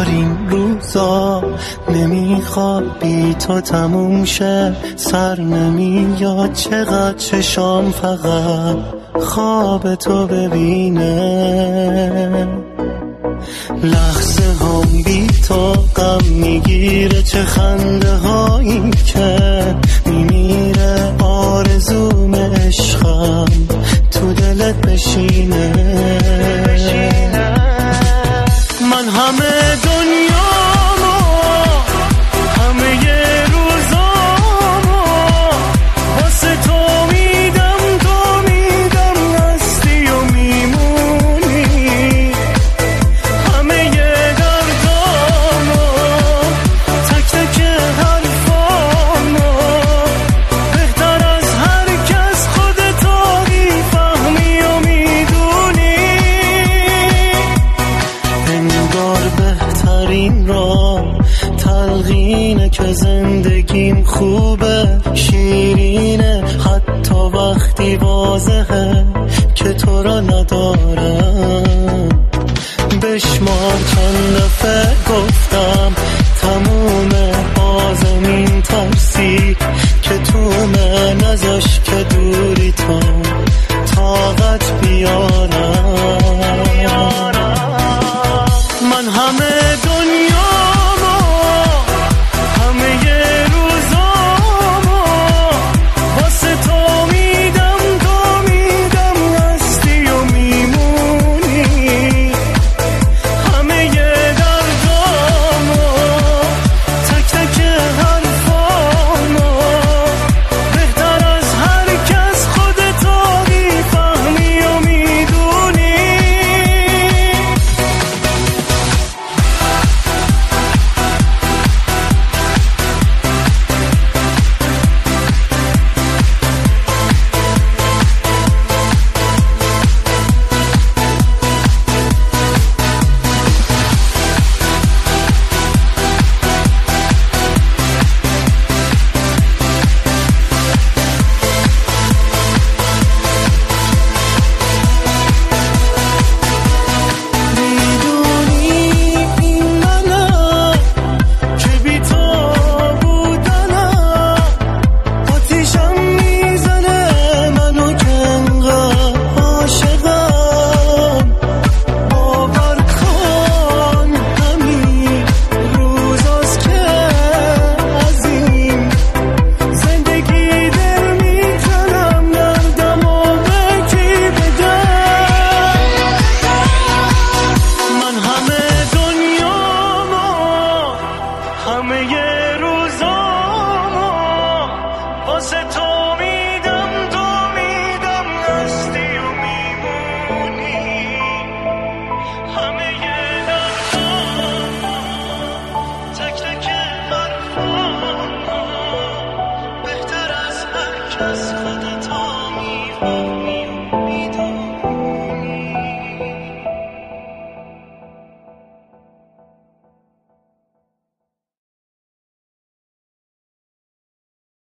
انگار این روزا نمی‌خواد بی تو تموم شه سر نمیاد چقدر چشام فقط خواب تو ببینه. لحظه هم بی تو غم می‌گیره چه خنده هایی که میمیره آرزوم عشقم تو دلت بشینه. من همه زندگیم خوبه شیرینه. حتی وقتی واضحه که تو را ندارم. بشمار چند دفعه Just for the time.